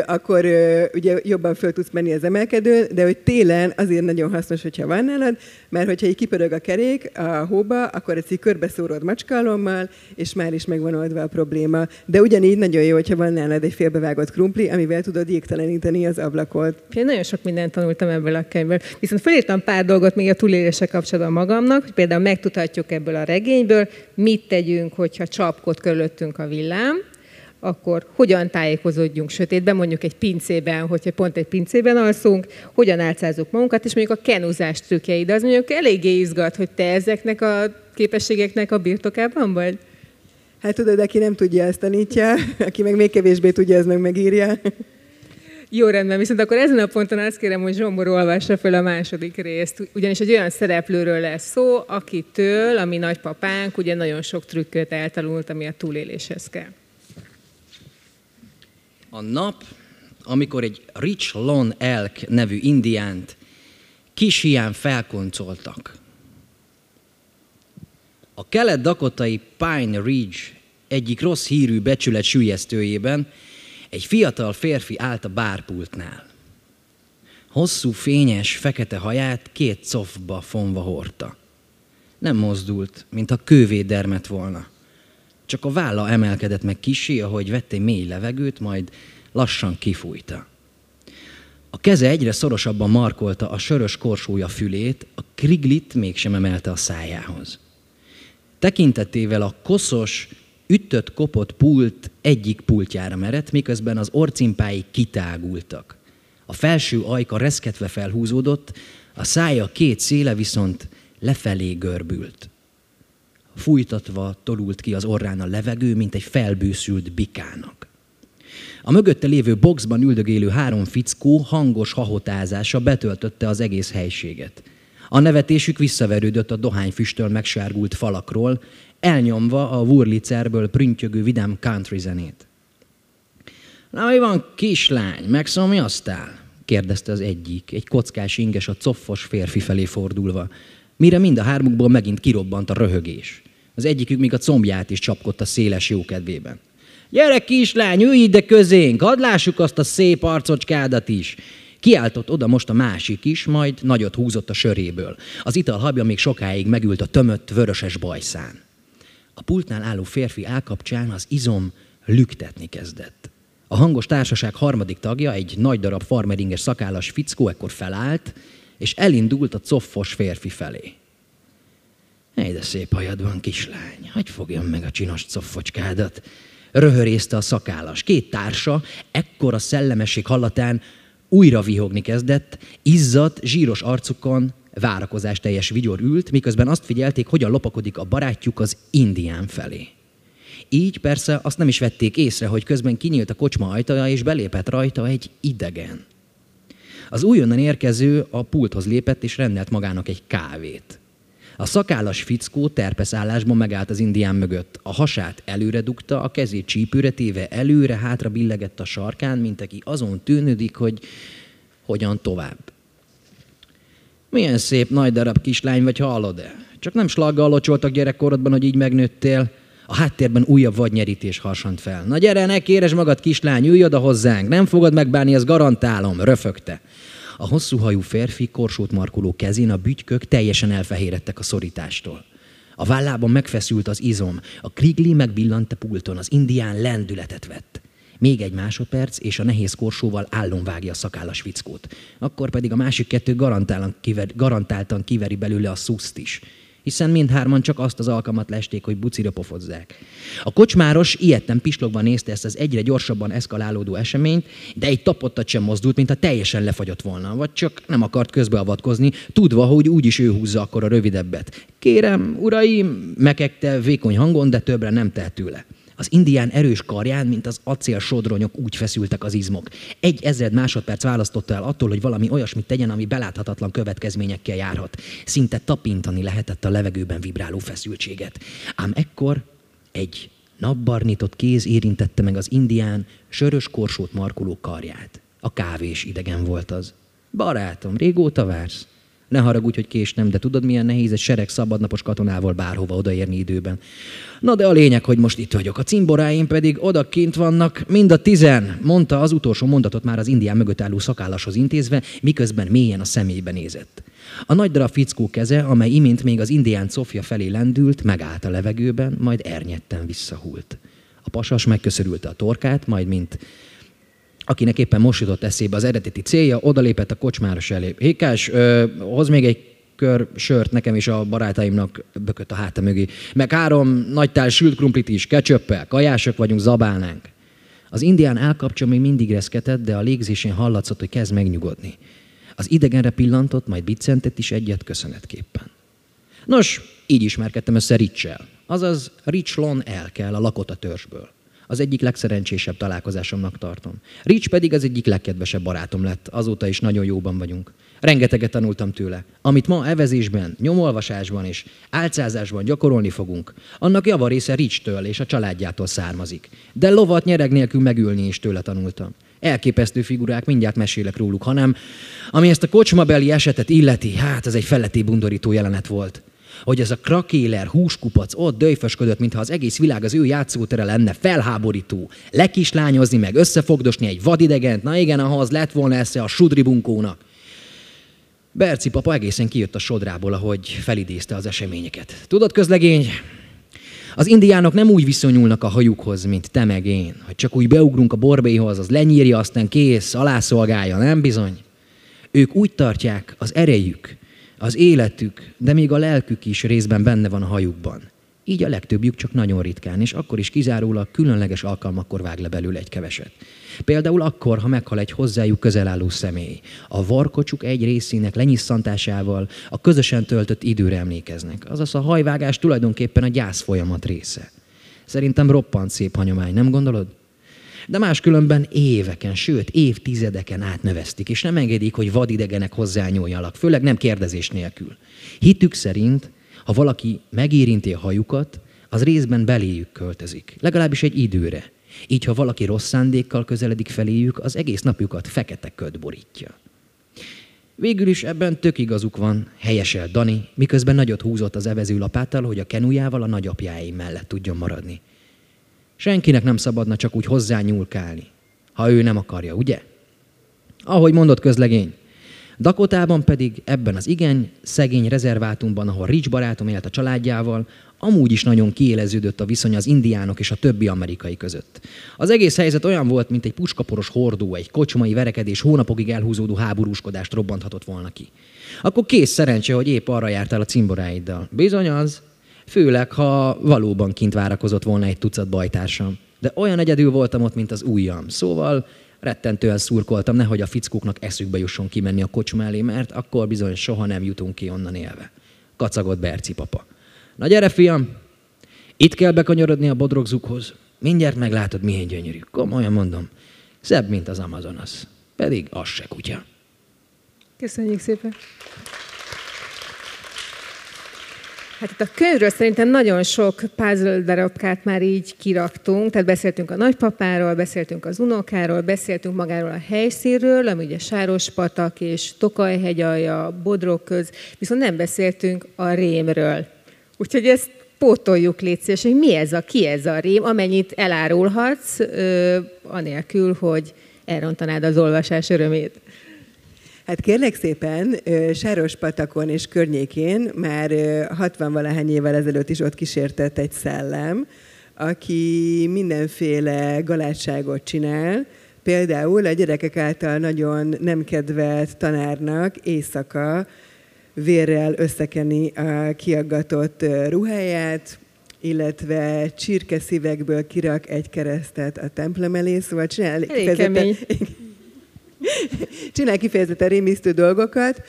akkor ugye jobban föl tudsz menni az emelkedőn, de hogy télen azért nagyon hasznos, hogyha van nálad, mert hogyha így kipörög a kerék a hóba, akkor ezt így körbeszórod macskalommal, és már is megvan oldva a probléma. De ugyanígy nagyon jó, hogyha van nálad egy félbevágott krumpli, amivel tudod jégteleníteni az ablakot. Én nagyon sok mindent tanultam ebből a könyvből. Viszont felírtam pár dolgot még a túlélése kapcsolatban magamnak, hogy például megtudhatjuk ebből a regényből, mit tegyünk, hogyha csapkod kapkod körülöttünk a villám, akkor hogyan tájékozódjunk sötétben, mondjuk egy pincében, hogyha pont egy pincében alszunk, hogyan álcázzuk magunkat, és mondjuk a kenuzás trükkjei, de az mondjuk eléggé izgat, hogy te ezeknek a képességeknek a birtokában vagy? Hát tudod, aki nem tudja, ezt tanítja, aki meg még kevésbé tudja, az meg megírja. Jó, rendben, viszont akkor ezen a ponton azt kérem, hogy Zsombor olvassa fel a második részt, ugyanis egy olyan szereplőről lesz szó, akitől, ami nagypapánk, ugye nagyon sok trükköt eltanult, ami a túléléshez kell. A nap, amikor egy Rich Lon Elk nevű indiánt kis hián felkoncoltak. A kelet-dakotai Pine Ridge egyik rossz hírű becsület sülyeztőjében egy fiatal férfi állt a bárpultnál. Hosszú, fényes, fekete haját két cofba fonva hordta. Nem mozdult, mint a kővé dermet volna. Csak a válla emelkedett meg kisé, ahogy vette egy mély levegőt, majd lassan kifújta. A keze egyre szorosabban markolta a sörös korsója fülét, a kriglit mégsem emelte a szájához. Tekintetével a koszos, ütött kopott pult egyik pultjára merett, miközben az orcimpái kitágultak. A felső ajka reszketve felhúzódott, a szája két széle viszont lefelé görbült. Fújtatva tolult ki az orrán a levegő, mint egy felbőszült bikának. A mögötte lévő boxban üldögélő három fickó hangos hahotázása betöltötte az egész helységet. A nevetésük visszaverődött a dohányfüsttől megsárgult falakról, elnyomva a Wurlitzerбől prüntjögő vidám country zenét. Na, mi van, kislány, megszomjaztál? kérdezte az egyik, egy kockás inges a coffos férfi felé fordulva, mire mind a hármukból megint kirobbant a röhögés. Az egyikük még a combját is csapkodta széles jókedvében. Gyere kislány, ülj ide közénk, hadd lássuk azt a szép arcocskádat is. Kiáltott oda most a másik is, majd nagyot húzott a söréből. Az ital habja még sokáig megült a tömött, vöröses bajszán. A pultnál álló férfi állkapcsán az izom lüktetni kezdett. A hangos társaság harmadik tagja, egy nagy darab farmeringes szakállas fickó ekkor felállt, és elindult a coffos férfi felé. Ej, de szép hajad van, kislány, hogy fogjam meg a csinos coffocskádat. Röhörészte a szakállas. Két társa, ekkora szellemesség hallatán újra vihogni kezdett, izzadt, zsíros arcukon várakozás teljes vigyor ült, miközben azt figyelték, hogyan lopakodik a barátjuk az indián felé. Így persze azt nem is vették észre, hogy közben kinyílt a kocsma ajtaja, és belépett rajta egy idegen. Az újonnan érkező a pulthoz lépett, és rendelt magának egy kávét. A szakállas fickó terpeszállásban megállt az indián mögött. A hasát előre dugta, a kezét csípőre téve előre-hátra billegett a sarkán, mint aki azon tűnődik, hogy hogyan tovább. Milyen szép nagy darab kislány vagy, hallod-e? Csak nem slaggal locsoltak gyerekkorodban, hogy így megnőttél. A háttérben újabb vadnyerítés harsant fel. Na gyere, ne kéres magad, kislány, ülj oda hozzánk, nem fogod megbánni, ezt garantálom, röfögte. A hosszú hajú férfi korsót markoló kezén a bütykök teljesen elfehérettek a szorítástól. A vállában megfeszült az izom, a krigli megbillant a pulton, az indián lendületet vett. Még egy másodperc, és a nehéz korsóval állon vágja a szakállas fickót. Akkor pedig a másik kettő garantáltan, kiver, garantáltan kiveri belőle a szuszt is hiszen mindhárman csak azt az alkalmat lesték, hogy bucira pofozzák. A kocsmáros ilyetten pislogva nézte ezt az egyre gyorsabban eszkalálódó eseményt, de egy tapottat sem mozdult, mint a teljesen lefagyott volna, vagy csak nem akart közbeavatkozni, tudva, hogy úgyis ő húzza akkor a rövidebbet. Kérem, uraim, mekegte vékony hangon, de többre nem tehet tőle. Az indián erős karján, mint az acél sodronyok úgy feszültek az izmok. Egy ezred másodperc választotta el attól, hogy valami olyasmit tegyen, ami beláthatatlan következményekkel járhat. Szinte tapintani lehetett a levegőben vibráló feszültséget. Ám ekkor egy napbarnított kéz érintette meg az indián sörös korsót markoló karját. A kávés idegen volt az. Barátom, régóta vársz? Ne haragudj, hogy késnem, de tudod, milyen nehéz egy sereg szabadnapos katonával bárhova odaérni időben. Na de a lényeg, hogy most itt vagyok. A cimboráim pedig oda kint vannak, mind a tizen, mondta az utolsó mondatot már az indián mögött álló szakállashoz intézve, miközben mélyen a szemébe nézett. A nagy darab fickó keze, amely imént még az indián Sofia felé lendült, megállt a levegőben, majd ernyetten visszahult. A pasas megköszörülte a torkát, majd mint akinek éppen most jutott eszébe az eredeti célja, odalépett a kocsmáros elé. Hékás, ö, hoz még egy kör sört nekem és a barátaimnak bökött a háta mögé. Meg három nagy tál sült krumplit is, kecsöppel, kajások vagyunk, zabálnánk. Az indián állkapcsa még mindig reszketett, de a légzésén hallatszott, hogy kezd megnyugodni. Az idegenre pillantott, majd biccentett is egyet köszönetképpen. Nos, így ismerkedtem össze Ricsel, azaz Rich Lon kell a lakota törzsből az egyik legszerencsésebb találkozásomnak tartom. Rich pedig az egyik legkedvesebb barátom lett, azóta is nagyon jóban vagyunk. Rengeteget tanultam tőle. Amit ma evezésben, nyomolvasásban és álcázásban gyakorolni fogunk, annak javarésze Rich-től és a családjától származik. De lovat nyereg nélkül megülni is tőle tanultam. Elképesztő figurák, mindjárt mesélek róluk, hanem ami ezt a kocsmabeli esetet illeti, hát ez egy feletti bundorító jelenet volt. Hogy ez a krakéler, húskupac ott döjfösködött, mintha az egész világ az ő játszótere lenne, felháborító. Lekislányozni, meg összefogdosni egy vadidegent, na igen, ahhoz lett volna esze a sudribunkónak. Berci papa egészen kijött a sodrából, ahogy felidézte az eseményeket. Tudod, közlegény, az indiánok nem úgy viszonyulnak a hajukhoz, mint te meg én, hogy csak úgy beugrunk a borbéhoz, az lenyírja, aztán kész, alászolgálja, nem bizony? Ők úgy tartják az erejük, az életük, de még a lelkük is részben benne van a hajukban. Így a legtöbbjük csak nagyon ritkán, és akkor is kizárólag különleges alkalmakkor vág le belőle egy keveset. Például akkor, ha meghal egy hozzájuk közel álló személy. A varkocsuk egy részének lenyisszantásával a közösen töltött időre emlékeznek. Azaz a hajvágás tulajdonképpen a gyász folyamat része. Szerintem roppant szép hanyomány, nem gondolod? De máskülönben éveken, sőt évtizedeken átnöveztik, és nem engedik, hogy vadidegenek hozzányúljanak, főleg nem kérdezés nélkül. Hitük szerint, ha valaki megérinti a hajukat, az részben beléjük költözik, legalábbis egy időre. Így, ha valaki rossz szándékkal közeledik feléjük, az egész napjukat fekete köd borítja. Végül is ebben tök igazuk van, helyesel Dani, miközben nagyot húzott az evező lapáttal, hogy a kenujával a nagyapjáim mellett tudjon maradni. Senkinek nem szabadna csak úgy hozzányúlkálni, ha ő nem akarja, ugye? Ahogy mondott közlegény, Dakotában pedig ebben az igen szegény rezervátumban, ahol Rich barátom élt a családjával, amúgy is nagyon kiéleződött a viszony az indiánok és a többi amerikai között. Az egész helyzet olyan volt, mint egy puskaporos hordó, egy kocsmai verekedés hónapokig elhúzódó háborúskodást robbanthatott volna ki. Akkor kész szerencse, hogy épp arra jártál a cimboráiddal. Bizony az, főleg, ha valóban kint várakozott volna egy tucat bajtársam. De olyan egyedül voltam ott, mint az ujjam. Szóval rettentően szurkoltam, nehogy a fickóknak eszükbe jusson kimenni a kocsma elé, mert akkor bizony soha nem jutunk ki onnan élve. Kacagott Berci papa. Na gyere, fiam, itt kell bekanyarodni a bodrogzukhoz. Mindjárt meglátod, milyen gyönyörű. Komolyan mondom. Szebb, mint az Amazonas. Pedig az se kutya. Köszönjük szépen. Hát itt a könyvről szerintem nagyon sok puzzle darabkát már így kiraktunk, tehát beszéltünk a nagypapáról, beszéltünk az unokáról, beszéltünk magáról a helyszínről, ami ugye Sárospatak és Tokaj alja, Bodrog köz, viszont nem beszéltünk a rémről. Úgyhogy ezt pótoljuk légy hogy mi ez a, ki ez a rém, amennyit elárulhatsz, ö, anélkül, hogy elrontanád az olvasás örömét. Hát kérlek szépen, Sáros patakon és környékén már 60-valahány évvel ezelőtt is ott kísértett egy szellem, aki mindenféle galátságot csinál, Például a gyerekek által nagyon nem kedvelt tanárnak éjszaka vérrel összekeni a kiaggatott ruháját, illetve csirkeszívekből kirak egy keresztet a templom elé, szóval csinál Elég kemény. csinál kifejezetten rémisztő dolgokat,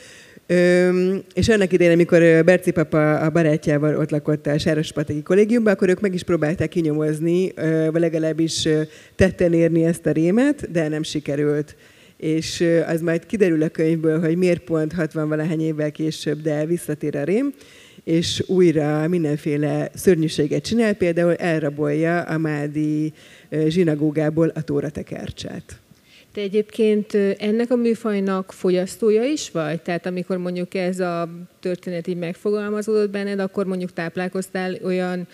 Öm, és annak idején, amikor Berci papa a barátjával ott lakott a Sárospataki kollégiumban, akkor ők meg is próbálták kinyomozni, vagy legalábbis tetten érni ezt a rémet, de nem sikerült. És az majd kiderül a könyvből, hogy miért pont 60-valahány évvel később, de visszatér a rém, és újra mindenféle szörnyűséget csinál, például elrabolja a Mádi zsinagógából a tóratekercsát. Te egyébként ennek a műfajnak fogyasztója is vagy? Tehát amikor mondjuk ez a történet így megfogalmazódott benned, akkor mondjuk táplálkoztál olyan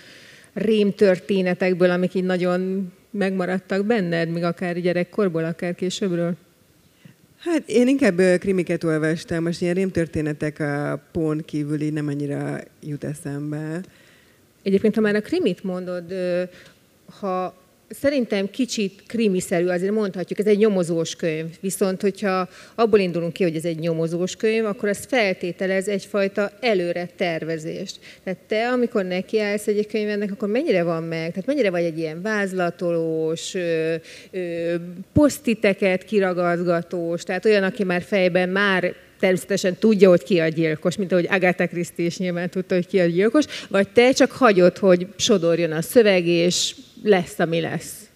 rémtörténetekből, amik így nagyon megmaradtak benned, még akár gyerekkorból, akár későbbről? Hát én inkább krimiket olvastam, most ilyen rémtörténetek a pón kívüli nem annyira jut eszembe. Egyébként, ha már a krimit mondod, ha szerintem kicsit krimiszerű, azért mondhatjuk, ez egy nyomozós könyv. Viszont, hogyha abból indulunk ki, hogy ez egy nyomozós könyv, akkor ez feltételez egyfajta előre tervezést. Tehát te, amikor nekiállsz egy könyvnek, akkor mennyire van meg? Tehát mennyire vagy egy ilyen vázlatolós, ö, ö, posztiteket kiragazgatós, tehát olyan, aki már fejben már természetesen tudja, hogy ki a gyilkos, mint ahogy Agatha Christie is nyilván tudta, hogy ki a gyilkos, vagy te csak hagyod, hogy sodorjon a szöveg, és lesz, ami lesz.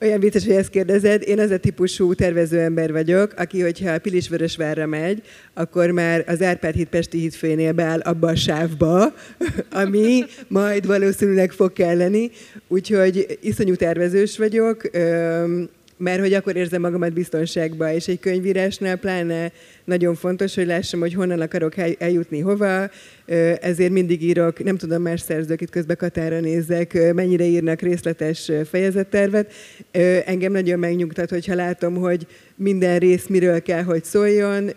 Olyan vicces, hogy ezt kérdezed. Én az a típusú tervező ember vagyok, aki, hogyha Pilisvörösvárra megy, akkor már az Árpád híd Pesti hídfőnél beáll abba a sávba, ami majd valószínűleg fog kelleni. Úgyhogy iszonyú tervezős vagyok mert hogy akkor érzem magamat biztonságban, és egy könyvírásnál pláne nagyon fontos, hogy lássam, hogy honnan akarok eljutni hova, ezért mindig írok, nem tudom, más szerzők, itt közben Katára nézek, mennyire írnak részletes fejezettervet. Engem nagyon megnyugtat, hogyha látom, hogy minden rész miről kell, hogy szóljon.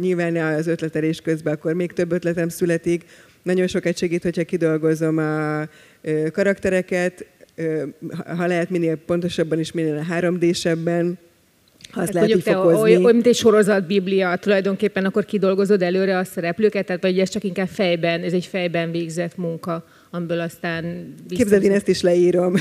Nyilván az ötletelés közben akkor még több ötletem születik. Nagyon sokat segít, hogyha kidolgozom a karaktereket, ha lehet minél pontosabban és minél 3D-sebben, ha azt lehet te olyan, olyan, mint egy sorozatbiblia, tulajdonképpen akkor kidolgozod előre a szereplőket, tehát vagy ez csak inkább fejben, ez egy fejben végzett munka, amiből aztán... Képzeld, én ezt is leírom.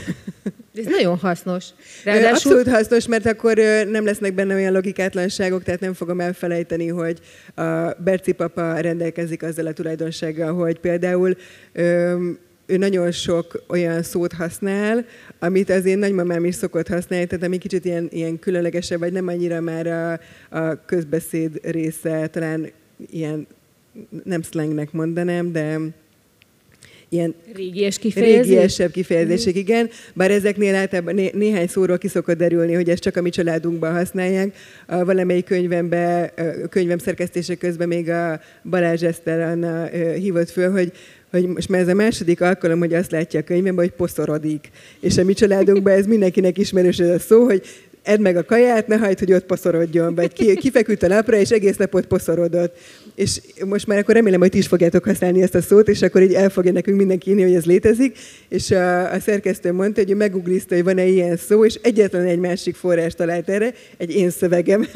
Ez nagyon hasznos. Ráadásul... Abszolút hasznos, mert akkor nem lesznek benne olyan logikátlanságok, tehát nem fogom elfelejteni, hogy a Berci papa rendelkezik azzal a tulajdonsággal, hogy például ő nagyon sok olyan szót használ, amit az én nagymamám is szokott használni, tehát ami kicsit ilyen, ilyen különlegesebb, vagy nem annyira már a, a közbeszéd része, talán ilyen, nem slangnek mondanám, de ilyen régies kifejezés? régiesebb kifejezések, mm. igen. Bár ezeknél általában né- néhány szóról ki szokott derülni, hogy ezt csak a mi családunkban használják. A valamelyik könyvembe, könyvem szerkesztése közben még a Balázs Eszter Anna hívott föl, hogy hogy most már ez a második alkalom, hogy azt látja a könyvemben, hogy poszorodik. És a mi családunkban ez mindenkinek ismerős ez a szó, hogy edd meg a kaját, ne hagyd, hogy ott poszorodjon, vagy ki, kifeküdt a napra, és egész napot poszorodott. És most már akkor remélem, hogy ti is fogjátok használni ezt a szót, és akkor így el fogja nekünk mindenki írni, hogy ez létezik. És a, a szerkesztő mondta, hogy ő meguglizta, hogy van-e ilyen szó, és egyetlen egy másik forrás talált erre, egy én szövegem.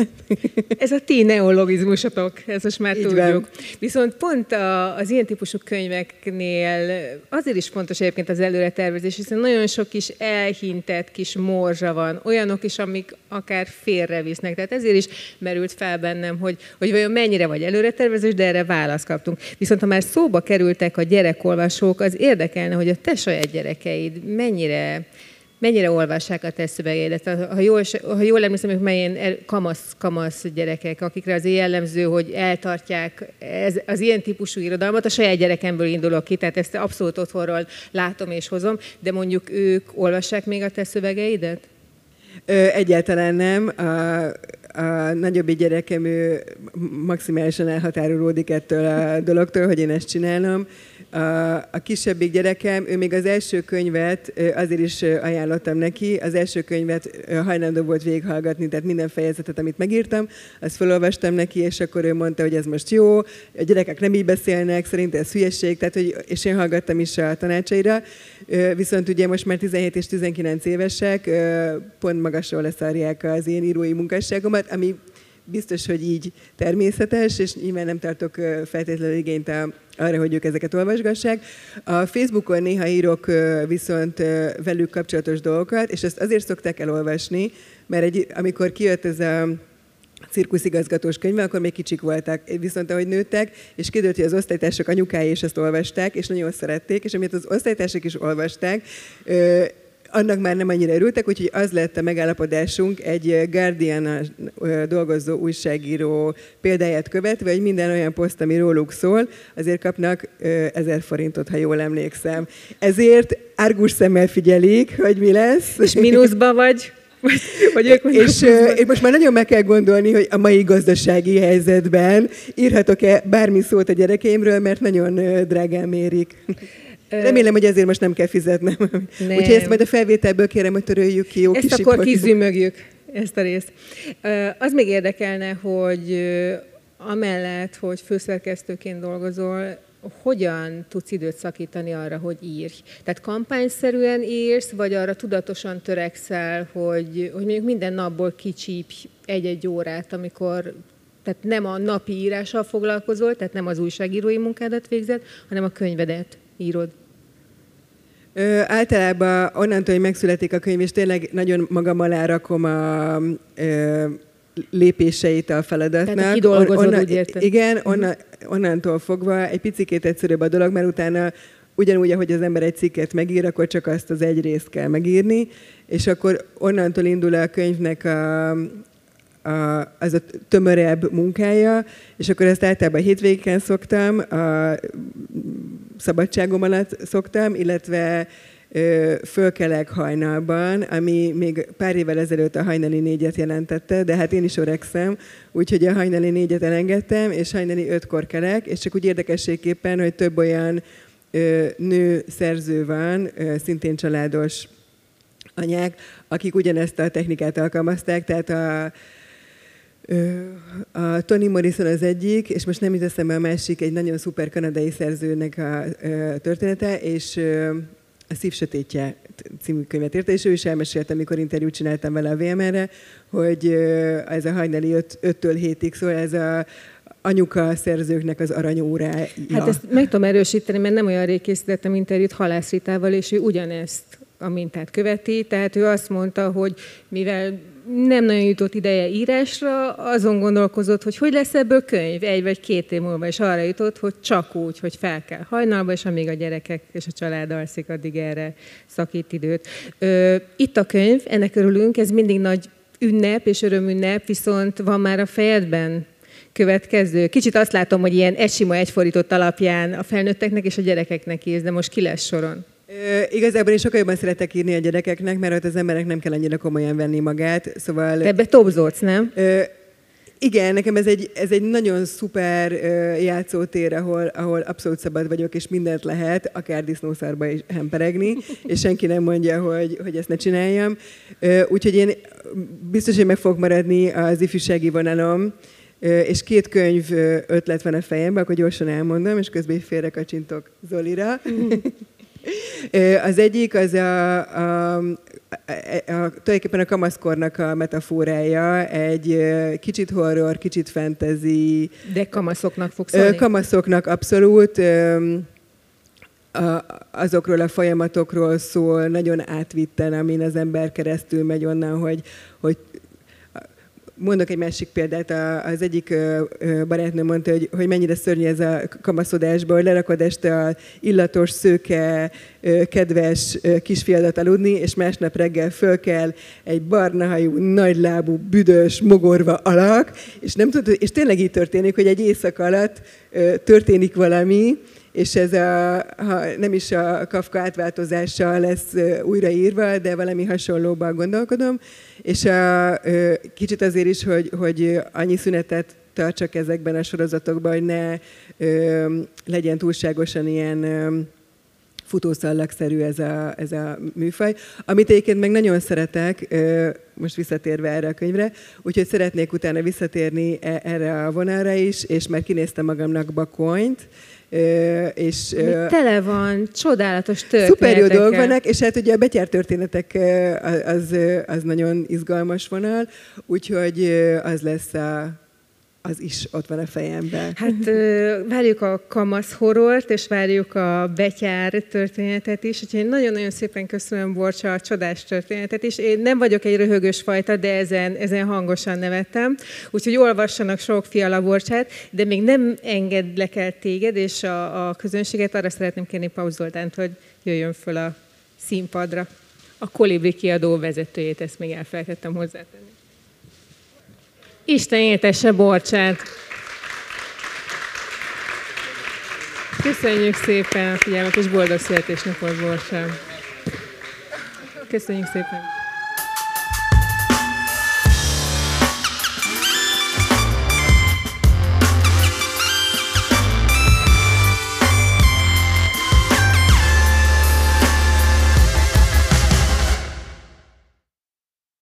Ez a ti neologizmusotok, ez most már így tudjuk. Van. Viszont pont a, az ilyen típusú könyveknél azért is fontos egyébként az előretervezés, hiszen nagyon sok kis elhintett kis morzsa van, olyanok is, amik akár félrevisznek. Tehát ezért is merült fel bennem, hogy, hogy vajon mennyire vagy előretervezős, de erre választ kaptunk. Viszont ha már szóba kerültek a gyerekolvasók, az érdekelne, hogy a te saját gyerekeid mennyire mennyire olvassák a te szövegeidet. Ha jól, ha jól emlékszem, hogy melyen kamasz, kamasz gyerekek, akikre az jellemző, hogy eltartják ez, az ilyen típusú irodalmat, a saját gyerekemből indulok ki, tehát ezt abszolút otthonról látom és hozom, de mondjuk ők olvassák még a te szövegeidet? Ö, egyáltalán nem. A, a nagyobbi gyerekem ő maximálisan elhatárolódik ettől a dologtól, hogy én ezt csinálom. A, kisebbik gyerekem, ő még az első könyvet azért is ajánlottam neki, az első könyvet hajlandó volt végighallgatni, tehát minden fejezetet, amit megírtam, azt felolvastam neki, és akkor ő mondta, hogy ez most jó, a gyerekek nem így beszélnek, szerint ez hülyeség, tehát, hogy, és én hallgattam is a tanácsaira, viszont ugye most már 17 és 19 évesek, pont magasról leszárják az én írói munkásságomat, ami biztos, hogy így természetes, és nyilván nem tartok feltétlenül igényt arra, hogy ők ezeket olvasgassák. A Facebookon néha írok viszont velük kapcsolatos dolgokat, és ezt azért szokták elolvasni, mert egy, amikor kijött ez a cirkuszigazgatós könyve, akkor még kicsik voltak. Viszont ahogy nőttek, és kiderült, hogy az osztálytársak anyukái is ezt olvasták, és nagyon szerették, és amit az osztálytársak is olvasták, annak már nem annyira örültek, úgyhogy az lett a megállapodásunk egy guardian dolgozó újságíró példáját követve, hogy minden olyan poszt, ami róluk szól, azért kapnak ezer forintot, ha jól emlékszem. Ezért árgus szemmel figyelik, hogy mi lesz. És mínuszba vagy? Vagy, vagy ők és uh, most már nagyon meg kell gondolni, hogy a mai gazdasági helyzetben írhatok-e bármi szót a gyerekeimről, mert nagyon drágán mérik. Remélem, hogy ezért most nem kell fizetnem. Nem. Úgyhogy ezt majd a felvételből kérem, hogy töröljük ki. Jó ezt kis akkor kizümögjük, ezt a részt. Az még érdekelne, hogy amellett, hogy főszerkesztőként dolgozol, hogyan tudsz időt szakítani arra, hogy írj? Tehát kampányszerűen írsz, vagy arra tudatosan törekszel, hogy, hogy mondjuk minden napból kicsípj egy-egy órát, amikor tehát nem a napi írással foglalkozol, tehát nem az újságírói munkádat végzed, hanem a könyvedet írod. Ö, általában onnantól, hogy megszületik a könyv, és tényleg nagyon magam alá rakom a ö, lépéseit a feladatnak. Tehát kidolgozod, onna, úgy értem. Igen, mhm. onna, onnantól fogva egy picikét egyszerűbb a dolog, mert utána ugyanúgy, ahogy az ember egy cikket megír, akkor csak azt az egy részt kell megírni, és akkor onnantól indul a könyvnek a, a, az a tömörebb munkája, és akkor ezt általában hétvégén szoktam, a szabadságom alatt szoktam, illetve fölkelek hajnalban, ami még pár évvel ezelőtt a hajnali négyet jelentette, de hát én is öregszem, úgyhogy a hajnali négyet elengedtem, és hajnali ötkor kelek, és csak úgy érdekességképpen, hogy több olyan nő szerző van, szintén családos anyák, akik ugyanezt a technikát alkalmazták, tehát a, a Tony Morrison az egyik, és most nem is a másik, egy nagyon szuper kanadai szerzőnek a története, és a Szív Sötétje című könyvet írta, és ő is elmesélte, amikor interjút csináltam vele a VMR-re, hogy ez a hajnali 5-től 7-ig, szóval ez a anyuka szerzőknek az aranyórája. Hát ezt meg tudom erősíteni, mert nem olyan rég készítettem interjút Halász Ritával, és ő ugyanezt a mintát követi, tehát ő azt mondta, hogy mivel nem nagyon jutott ideje írásra, azon gondolkozott, hogy hogy lesz ebből könyv egy vagy két év múlva, és arra jutott, hogy csak úgy, hogy fel kell hajnalba, és amíg a gyerekek és a család alszik, addig erre szakít időt. Itt a könyv, ennek örülünk, ez mindig nagy ünnep és örömünnep, viszont van már a fejedben következő. Kicsit azt látom, hogy ilyen esima egyfordított alapján a felnőtteknek és a gyerekeknek írsz, de most ki lesz soron? Igazából én sokkal jobban szeretek írni a gyerekeknek, mert ott az emberek nem kell annyira komolyan venni magát. Szóval... Te ebbe topzolsz, nem? Ö, igen, nekem ez egy, ez egy nagyon szuper játszótér, ahol, ahol abszolút szabad vagyok, és mindent lehet, akár disznószárba is hemperegni, és senki nem mondja, hogy, hogy ezt ne csináljam. Úgyhogy én biztos, hogy meg fog maradni az ifjúsági vonalom, és két könyv ötlet van a fejemben, akkor gyorsan elmondom, és közben félre kacsintok Zolira. Az egyik az a, a, a, a, tulajdonképpen a kamaszkornak a metaforája, egy kicsit horror, kicsit fantasy. De kamaszoknak fog szólni? Kamaszoknak abszolút azokról a folyamatokról szól, nagyon átvitten, amin az ember keresztül megy onnan, hogy, hogy Mondok egy másik példát, az egyik barátnőm mondta, hogy, hogy mennyire szörnyű ez a kamaszodásban, hogy lerakod este a illatos, szőke, kedves kisfiadat aludni, és másnap reggel föl kell egy barnahajú, nagylábú, büdös, mogorva alak, és, nem tud, és tényleg így történik, hogy egy éjszaka alatt történik valami, és ez a, ha nem is a Kafka átváltozással lesz újraírva, de valami hasonlóban gondolkodom, és a, kicsit azért is, hogy, hogy annyi szünetet tartsak ezekben a sorozatokban, hogy ne ö, legyen túlságosan ilyen ö, futószallagszerű ez a, ez a műfaj, amit egyébként meg nagyon szeretek, ö, most visszatérve erre a könyvre, úgyhogy szeretnék utána visszatérni e, erre a vonalra is, és már kinéztem magamnak bakonyt, és, tele van, csodálatos történetek. Szuper jó dolgok vannak, és hát ugye a betyár történetek az, az nagyon izgalmas vonal, úgyhogy az lesz a az is ott van a fejemben. Hát várjuk a kamasz horrort, és várjuk a betyár történetet is, úgyhogy nagyon-nagyon szépen köszönöm Borcsa a csodás történetet is. Én nem vagyok egy röhögös fajta, de ezen, ezen hangosan nevettem, úgyhogy olvassanak sok fiala Borcsát, de még nem engedlek el téged, és a, a közönséget arra szeretném kérni Pauz Zoltánt, hogy jöjjön föl a színpadra. A Kolibri kiadó vezetőjét, ezt még elfelejtettem hozzátenni. Isten éltesse Borcsát! Köszönjük szépen a figyelmet, és boldog születésnapot, Borcsát! Köszönjük szépen!